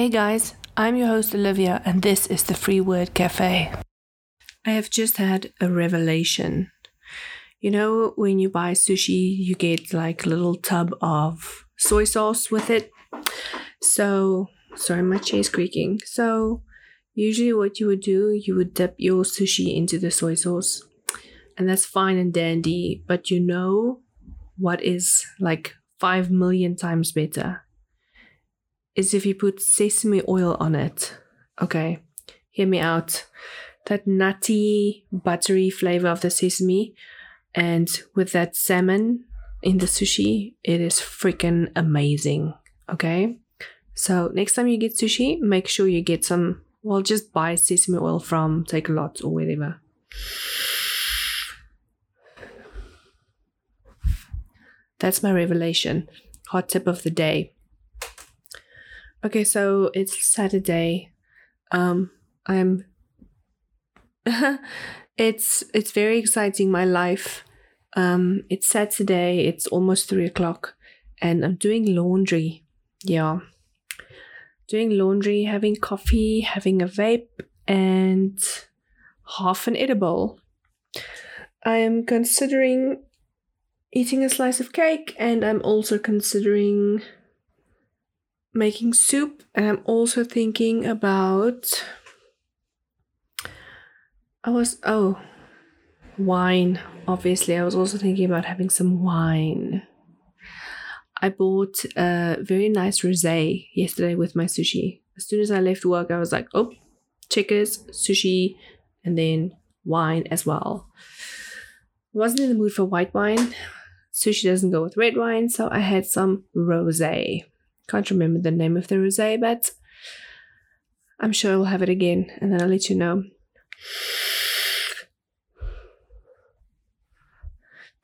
Hey guys, I'm your host Olivia, and this is the Free Word Cafe. I have just had a revelation. You know, when you buy sushi, you get like a little tub of soy sauce with it. So, sorry, my chair is creaking. So, usually, what you would do, you would dip your sushi into the soy sauce, and that's fine and dandy. But you know what is like five million times better? Is if you put sesame oil on it. Okay, hear me out. That nutty, buttery flavor of the sesame, and with that salmon in the sushi, it is freaking amazing. Okay, so next time you get sushi, make sure you get some. Well, just buy sesame oil from Takealot or whatever. That's my revelation. Hot tip of the day. Okay, so it's Saturday. Um, I'm. it's it's very exciting. My life. Um, it's Saturday. It's almost three o'clock, and I'm doing laundry. Yeah, doing laundry, having coffee, having a vape, and half an edible. I am considering eating a slice of cake, and I'm also considering making soup and I'm also thinking about I was oh wine obviously. I was also thinking about having some wine. I bought a very nice rosé yesterday with my sushi. As soon as I left work I was like oh checkers sushi and then wine as well. Wasn't in the mood for white wine. Sushi doesn't go with red wine so I had some rosé can't remember the name of the rosé, but I'm sure I'll have it again and then I'll let you know.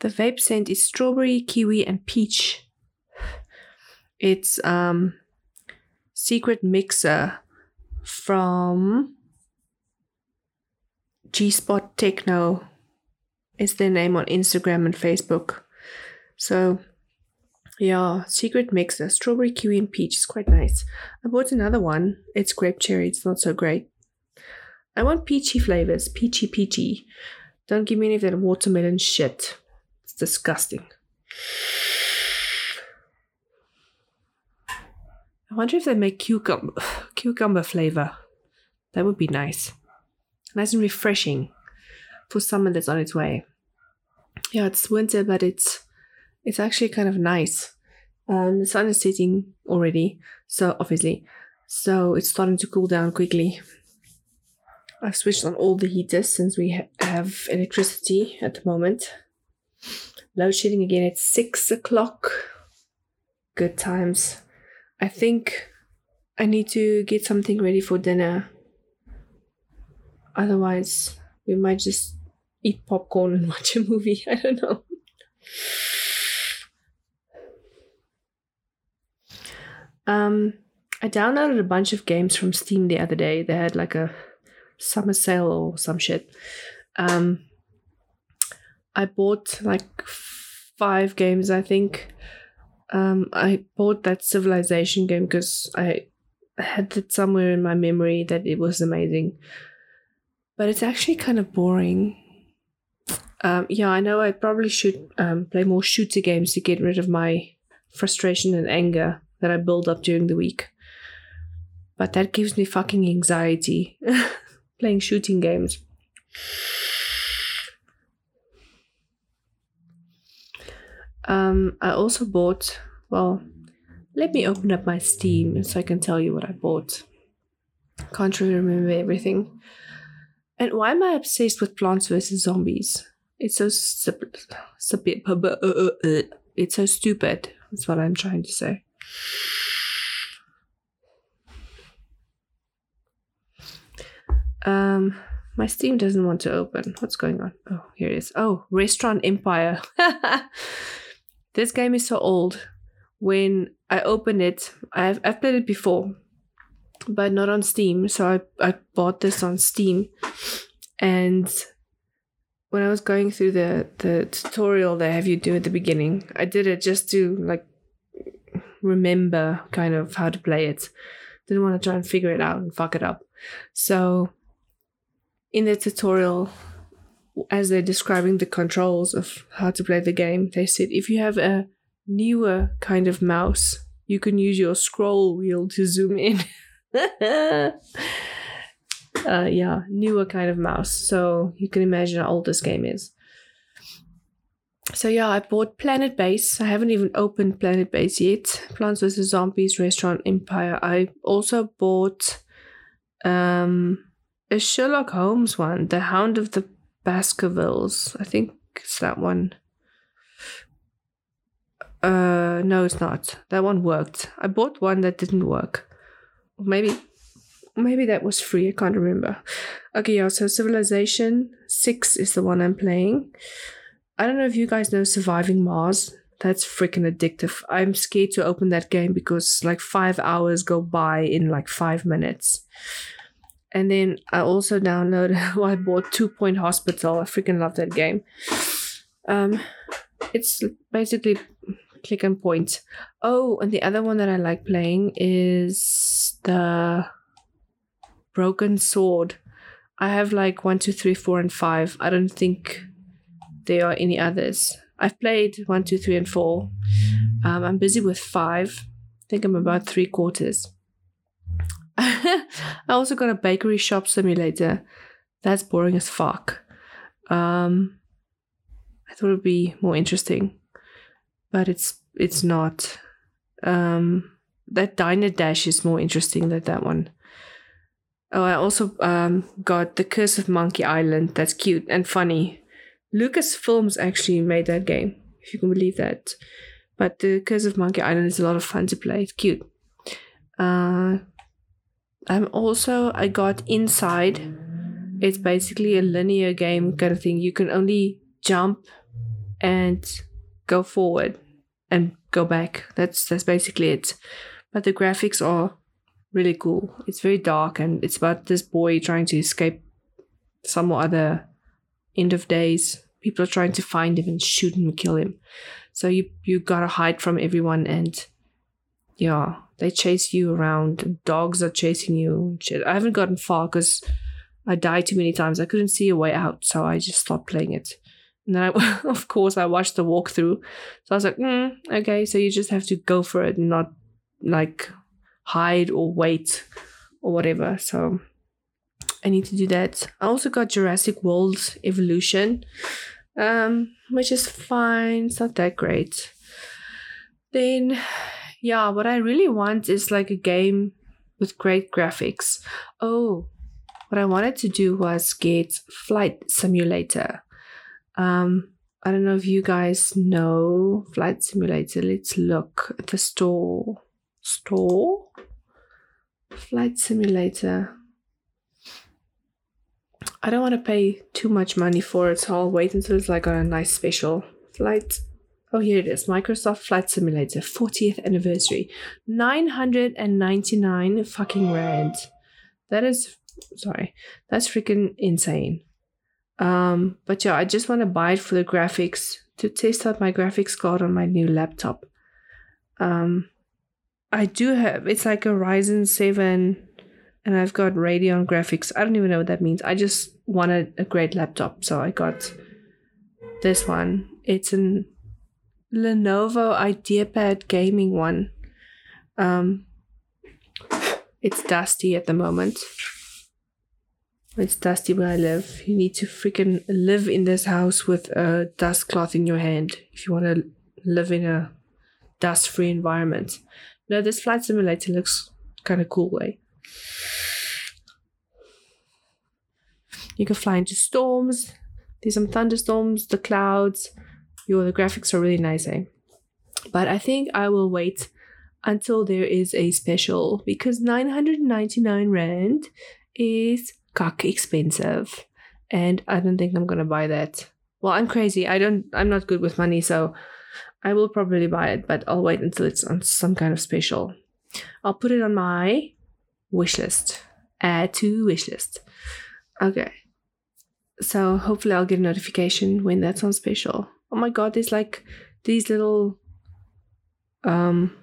The vape scent is strawberry, kiwi, and peach. It's um secret mixer from G Spot Techno is their name on Instagram and Facebook. So yeah, secret mixer, strawberry, kiwi, and peach is quite nice. I bought another one. It's grape cherry. It's not so great. I want peachy flavors, peachy, peachy. Don't give me any of that watermelon shit. It's disgusting. I wonder if they make cucumber, cucumber flavor. That would be nice. Nice and refreshing for summer that's on its way. Yeah, it's winter, but it's it's actually kind of nice. Um, the sun is setting already, so obviously, so it's starting to cool down quickly. I've switched on all the heaters since we ha- have electricity at the moment. Load shedding again at six o'clock. Good times. I think I need to get something ready for dinner. Otherwise, we might just eat popcorn and watch a movie. I don't know. Um, I downloaded a bunch of games from Steam the other day. They had like a summer sale or some shit. Um, I bought like five games, I think. Um, I bought that Civilization game because I had it somewhere in my memory that it was amazing. But it's actually kind of boring. Um, yeah, I know I probably should um, play more shooter games to get rid of my frustration and anger that I build up during the week. But that gives me fucking anxiety playing shooting games. Um, I also bought, well, let me open up my Steam so I can tell you what I bought. Can't really remember everything. And why am I obsessed with Plants vs. Zombies? It's so. It's so stupid. That's what I'm trying to say. Um, my Steam doesn't want to open. What's going on? Oh, here it is. Oh, Restaurant Empire. this game is so old. When I opened it, I've I've played it before, but not on Steam. So I I bought this on Steam, and when I was going through the the tutorial they have you do at the beginning, I did it just to like remember kind of how to play it. didn't want to try and figure it out and fuck it up. So in the tutorial, as they're describing the controls of how to play the game, they said if you have a newer kind of mouse, you can use your scroll wheel to zoom in. uh, yeah, newer kind of mouse. So you can imagine how old this game is. So yeah, I bought Planetbase. I haven't even opened Planetbase yet. Plants vs Zombies, Restaurant Empire. I also bought um, a Sherlock Holmes one, The Hound of the Baskervilles. I think it's that one. Uh, no, it's not. That one worked. I bought one that didn't work. Maybe, maybe that was free. I can't remember. Okay, yeah. So Civilization Six is the one I'm playing. I don't know if you guys know Surviving Mars. That's freaking addictive. I'm scared to open that game because like five hours go by in like five minutes. And then I also downloaded, well, I bought Two Point Hospital. I freaking love that game. Um, it's basically click and point. Oh, and the other one that I like playing is the Broken Sword. I have like one, two, three, four, and five. I don't think there are any others. I've played one, two, three, and four. Um, I'm busy with five. I think I'm about three quarters. I also got a bakery shop simulator. That's boring as fuck. Um, I thought it would be more interesting, but it's it's not. Um, that Diner Dash is more interesting than that one. Oh, I also um, got The Curse of Monkey Island. That's cute and funny. Lucasfilms actually made that game, if you can believe that. But The Curse of Monkey Island is a lot of fun to play. It's cute. Uh, I'm also I got Inside. It's basically a linear game kind of thing. You can only jump and go forward and go back. That's that's basically it. But the graphics are really cool. It's very dark and it's about this boy trying to escape some other end of days. People are trying to find him and shoot him and kill him. So you you gotta hide from everyone and yeah, they chase you around. Dogs are chasing you. Shit. I haven't gotten far because I died too many times. I couldn't see a way out, so I just stopped playing it. And then, I, of course, I watched the walkthrough. So I was like, mm, okay, so you just have to go for it and not like hide or wait or whatever. So I need to do that. I also got Jurassic World Evolution, um, which is fine. It's not that great. Then yeah, what I really want is like a game with great graphics. Oh, what I wanted to do was get Flight Simulator. Um, I don't know if you guys know Flight Simulator. Let's look at the store. Store? Flight Simulator. I don't want to pay too much money for it, so I'll wait until it's like on a nice special. Flight Oh, here it is Microsoft Flight Simulator 40th anniversary. 999 fucking rand. That is, sorry, that's freaking insane. Um, but yeah, I just want to buy it for the graphics to test out my graphics card on my new laptop. Um, I do have, it's like a Ryzen 7 and I've got Radeon graphics. I don't even know what that means. I just wanted a great laptop, so I got this one. It's an Lenovo IdeaPad gaming one. Um, it's dusty at the moment. It's dusty where I live. You need to freaking live in this house with a dust cloth in your hand if you want to live in a dust free environment. No, this flight simulator looks kind of cool way. You can fly into storms. There's some thunderstorms, the clouds, Your the graphics are really nice, eh? But I think I will wait until there is a special because 999 Rand is cock expensive. And I don't think I'm gonna buy that. Well, I'm crazy. I don't I'm not good with money, so I will probably buy it, but I'll wait until it's on some kind of special. I'll put it on my wish list. Add to wish list. Okay. So hopefully I'll get a notification when that's on special oh my god, there's like these little um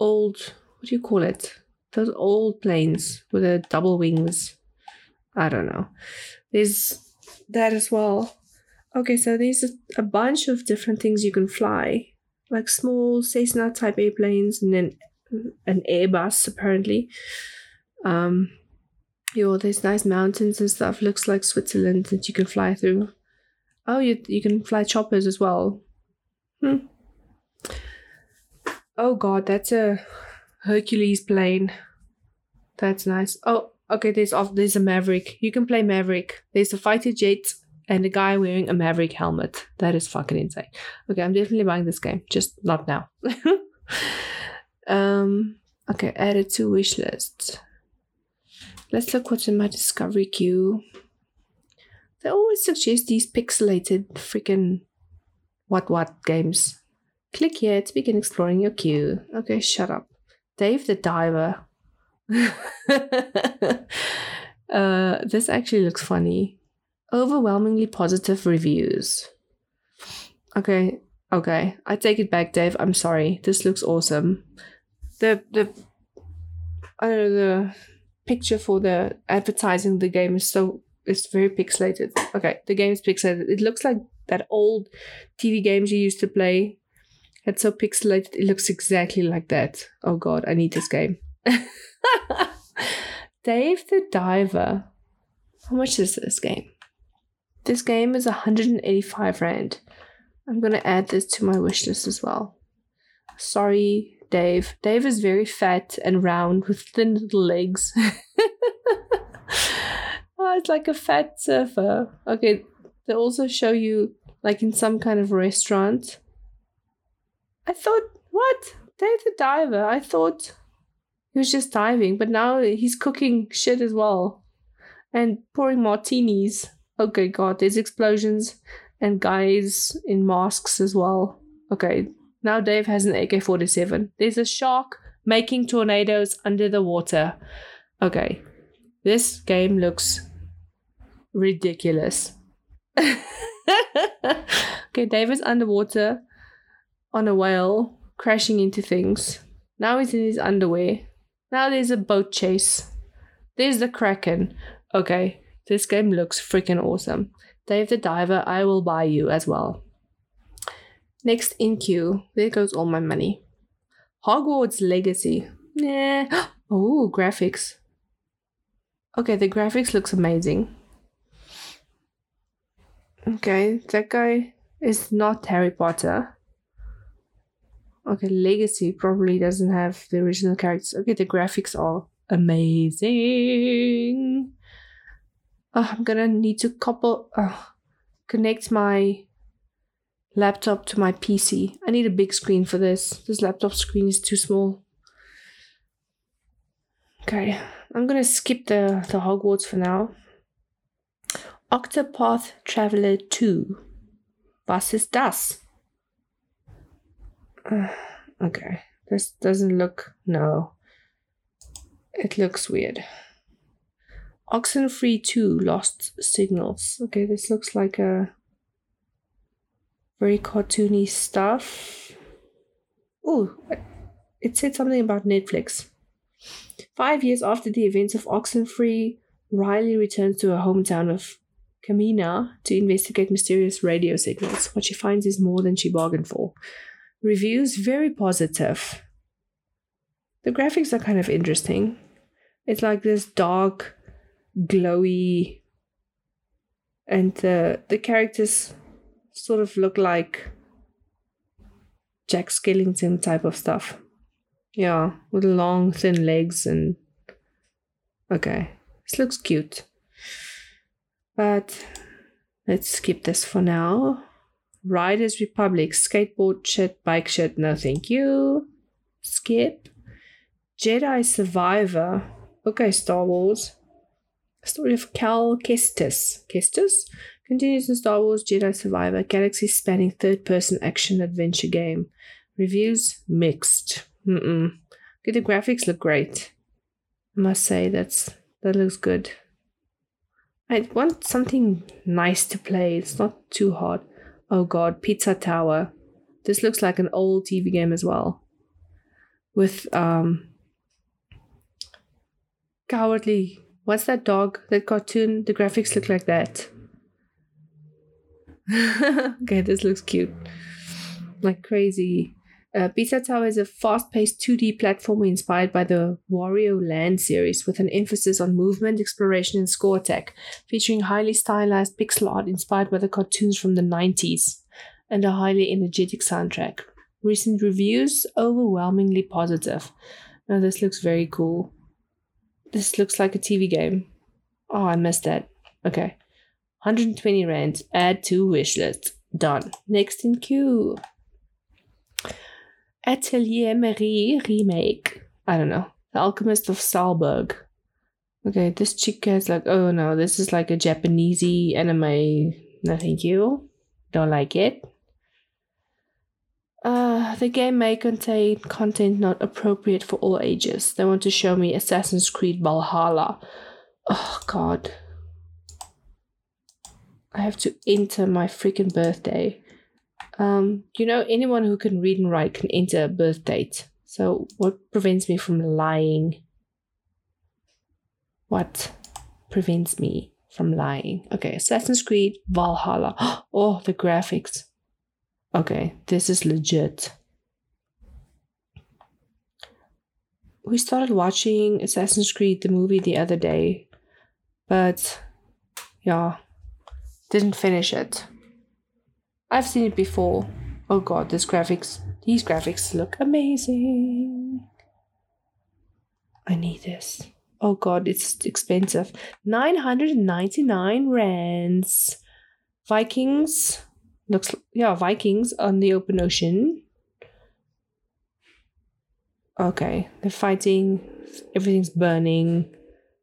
old what do you call it? Those old planes with the double wings. I don't know. There's that as well. Okay, so there's a, a bunch of different things you can fly, like small Cessna type airplanes, and then an Airbus apparently. Um, yo, there's nice mountains and stuff. Looks like Switzerland that you can fly through. Oh, you you can fly choppers as well. Hmm. Oh god, that's a Hercules plane. That's nice. Oh, okay. There's off. There's a Maverick. You can play Maverick. There's a fighter jet and a guy wearing a Maverick helmet. That is fucking insane. Okay, I'm definitely buying this game. Just not now. um. Okay, add it to wish list. Let's look what's in my discovery queue. They always suggest these pixelated freaking what what games. Click here to begin exploring your queue. Okay, shut up. Dave the Diver. uh, this actually looks funny. Overwhelmingly positive reviews. Okay, okay. I take it back, Dave. I'm sorry. This looks awesome. The the I don't know the picture for the advertising the game is so it's very pixelated. Okay, the game is pixelated. It looks like that old TV games you used to play. It's so pixelated. It looks exactly like that. Oh god, I need this game. Dave the Diver. How much is this game? This game is 185 Rand. I'm gonna add this to my wish list as well. Sorry, Dave. Dave is very fat and round with thin little legs. oh, it's like a fat surfer. Okay, they also show you like in some kind of restaurant. I thought, what? Dave the Diver. I thought he was just diving, but now he's cooking shit as well and pouring martinis. Okay, God, there's explosions and guys in masks as well. Okay, now Dave has an AK 47. There's a shark making tornadoes under the water. Okay, this game looks ridiculous. okay, Dave is underwater on a whale crashing into things. Now he's in his underwear now there's a boat chase. There's the Kraken. Okay, this game looks freaking awesome. Dave the Diver, I will buy you as well. Next in queue, there goes all my money. Hogwarts Legacy. Nah. Oh, graphics. Okay, the graphics looks amazing. Okay, that guy is not Harry Potter. Okay, Legacy probably doesn't have the original characters. Okay, the graphics are amazing. Oh, I'm gonna need to couple, uh, connect my laptop to my PC. I need a big screen for this. This laptop screen is too small. Okay, I'm gonna skip the, the Hogwarts for now. Octopath Traveler 2. Was ist das? Uh, okay, this doesn't look. No. It looks weird. Oxenfree 2 lost signals. Okay, this looks like a very cartoony stuff. Oh, it said something about Netflix. Five years after the events of Oxenfree, Riley returns to her hometown of Camena to investigate mysterious radio signals. What she finds is more than she bargained for reviews very positive. The graphics are kind of interesting. It's like this dark, glowy, and the the characters sort of look like Jack Skellington type of stuff. Yeah, with long, thin legs and okay, this looks cute. But let's skip this for now. Riders Republic, skateboard shit, bike shit, no thank you. Skip. Jedi Survivor. Okay, Star Wars. Story of Cal Kestis. Kestis? Continues in Star Wars Jedi Survivor, galaxy spanning third person action adventure game. Reviews mixed. Mm-mm. Okay, the graphics look great. I must say that's that looks good. I want something nice to play. It's not too hard. Oh god, Pizza Tower. This looks like an old TV game as well. With um cowardly. What's that dog? That cartoon? The graphics look like that. okay, this looks cute. Like crazy. Uh, Pizza Tower is a fast paced 2D platformer inspired by the Wario Land series with an emphasis on movement, exploration, and score attack, featuring highly stylized pixel art inspired by the cartoons from the 90s and a highly energetic soundtrack. Recent reviews overwhelmingly positive. Now, this looks very cool. This looks like a TV game. Oh, I missed that. Okay. 120 Rand. Add to wishlist. Done. Next in queue. Atelier Marie remake. I don't know. The Alchemist of Salzburg. Okay, this chick is like, oh no, this is like a Japanesey anime. No, thank you. Don't like it. Uh, the game may contain content not appropriate for all ages. They want to show me Assassin's Creed Valhalla. Oh god. I have to enter my freaking birthday. Um, you know, anyone who can read and write can enter a birth date. So, what prevents me from lying? What prevents me from lying? Okay, Assassin's Creed Valhalla. Oh, the graphics. Okay, this is legit. We started watching Assassin's Creed the movie the other day, but yeah, didn't finish it. I've seen it before. Oh god, this graphics. These graphics look amazing. I need this. Oh god, it's expensive. 999 rands. Vikings. Looks yeah, Vikings on the open ocean. Okay, they're fighting. Everything's burning.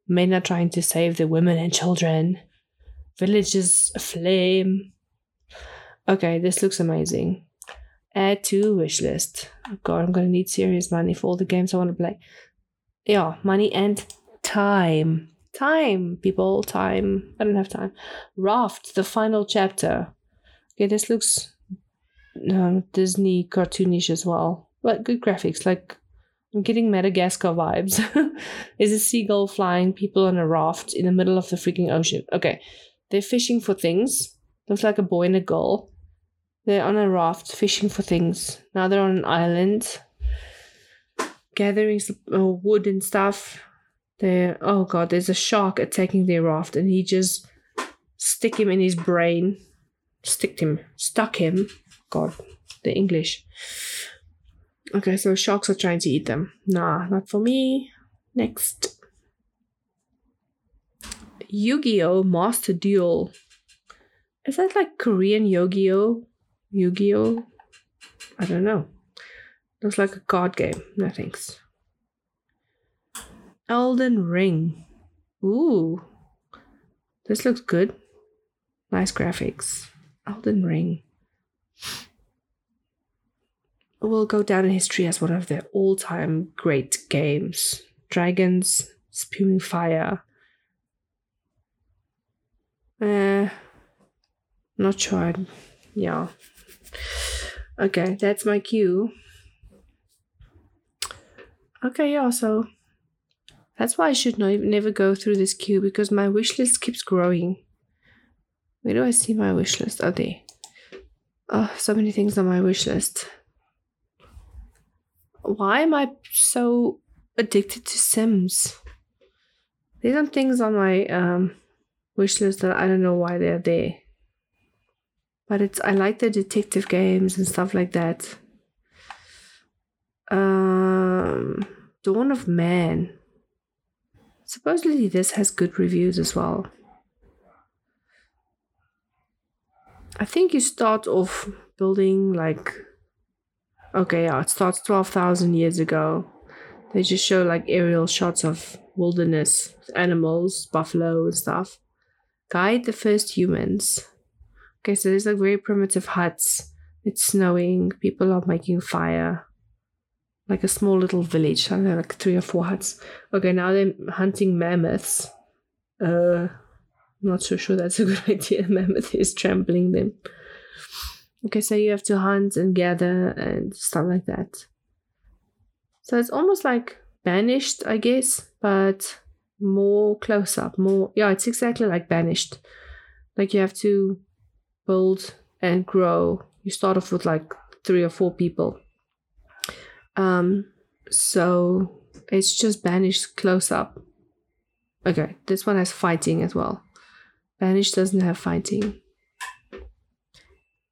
Men are trying to save the women and children. Villages aflame. Okay, this looks amazing. Add to wish list. God, I'm gonna need serious money for all the games I want to play. Yeah, money and time. Time, people, time. I don't have time. Raft, the final chapter. Okay, this looks um, Disney cartoonish as well. But good graphics. Like, I'm getting Madagascar vibes. Is a seagull flying people on a raft in the middle of the freaking ocean. Okay, they're fishing for things. Looks like a boy and a girl. They're on a raft fishing for things. Now they're on an island gathering uh, wood and stuff. There, oh god, there's a shark attacking their raft, and he just stick him in his brain, stick him, stuck him. God, the English. Okay, so sharks are trying to eat them. Nah, not for me. Next. Yu Gi Oh! Master Duel. Is that like Korean Yu Gi Oh? Yu Gi Oh! I don't know. Looks like a card game. No thanks. Elden Ring. Ooh. This looks good. Nice graphics. Elden Ring will go down in history as one of the all time great games. Dragons, spewing fire. Uh, not sure. Yeah. Okay, that's my cue. Okay, yeah, so that's why I should not, never go through this queue because my wish list keeps growing. Where do I see my wish list? Oh, there. Oh, so many things on my wish list. Why am I so addicted to Sims? There's some things on my um, wish list that I don't know why they're there. But it's I like the detective games and stuff like that. Um, Dawn of Man. Supposedly this has good reviews as well. I think you start off building like okay, yeah, it starts 12,000 years ago. They just show like aerial shots of wilderness animals, buffalo and stuff. Guide the first humans. Okay, so there's like very primitive huts. It's snowing. People are making fire. Like a small little village. I don't know, like three or four huts. Okay, now they're hunting mammoths. Uh, not so sure that's a good idea. Mammoth is trampling them. Okay, so you have to hunt and gather and stuff like that. So it's almost like banished, I guess, but more close up, more yeah, it's exactly like banished. Like you have to build and grow. You start off with like three or four people. Um so it's just banished close up. Okay, this one has fighting as well. Banished doesn't have fighting.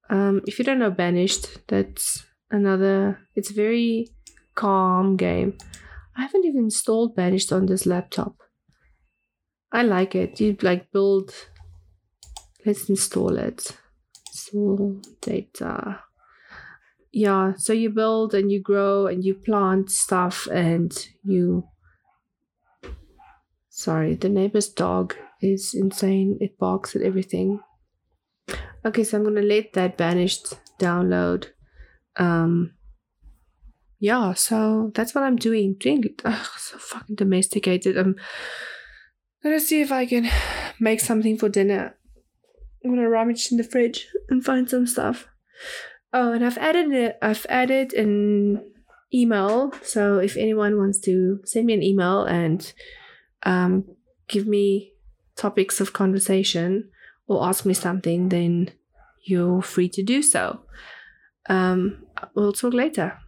Um, if you don't know Banished, that's another. It's a very calm game. I haven't even installed Banished on this laptop. I like it. You like build. Let's install it. Install data. Yeah, so you build and you grow and you plant stuff and you. Sorry, the neighbor's dog is insane. It barks at everything. Okay, so I'm gonna let that banished download. Um, yeah, so that's what I'm doing. Doing ugh, so fucking domesticated. I'm gonna see if I can make something for dinner. I'm gonna rummage in the fridge and find some stuff. Oh, and I've added it. I've added an email. So if anyone wants to send me an email and um, give me topics of conversation or ask me something, then you're free to do so. Um, we'll talk later.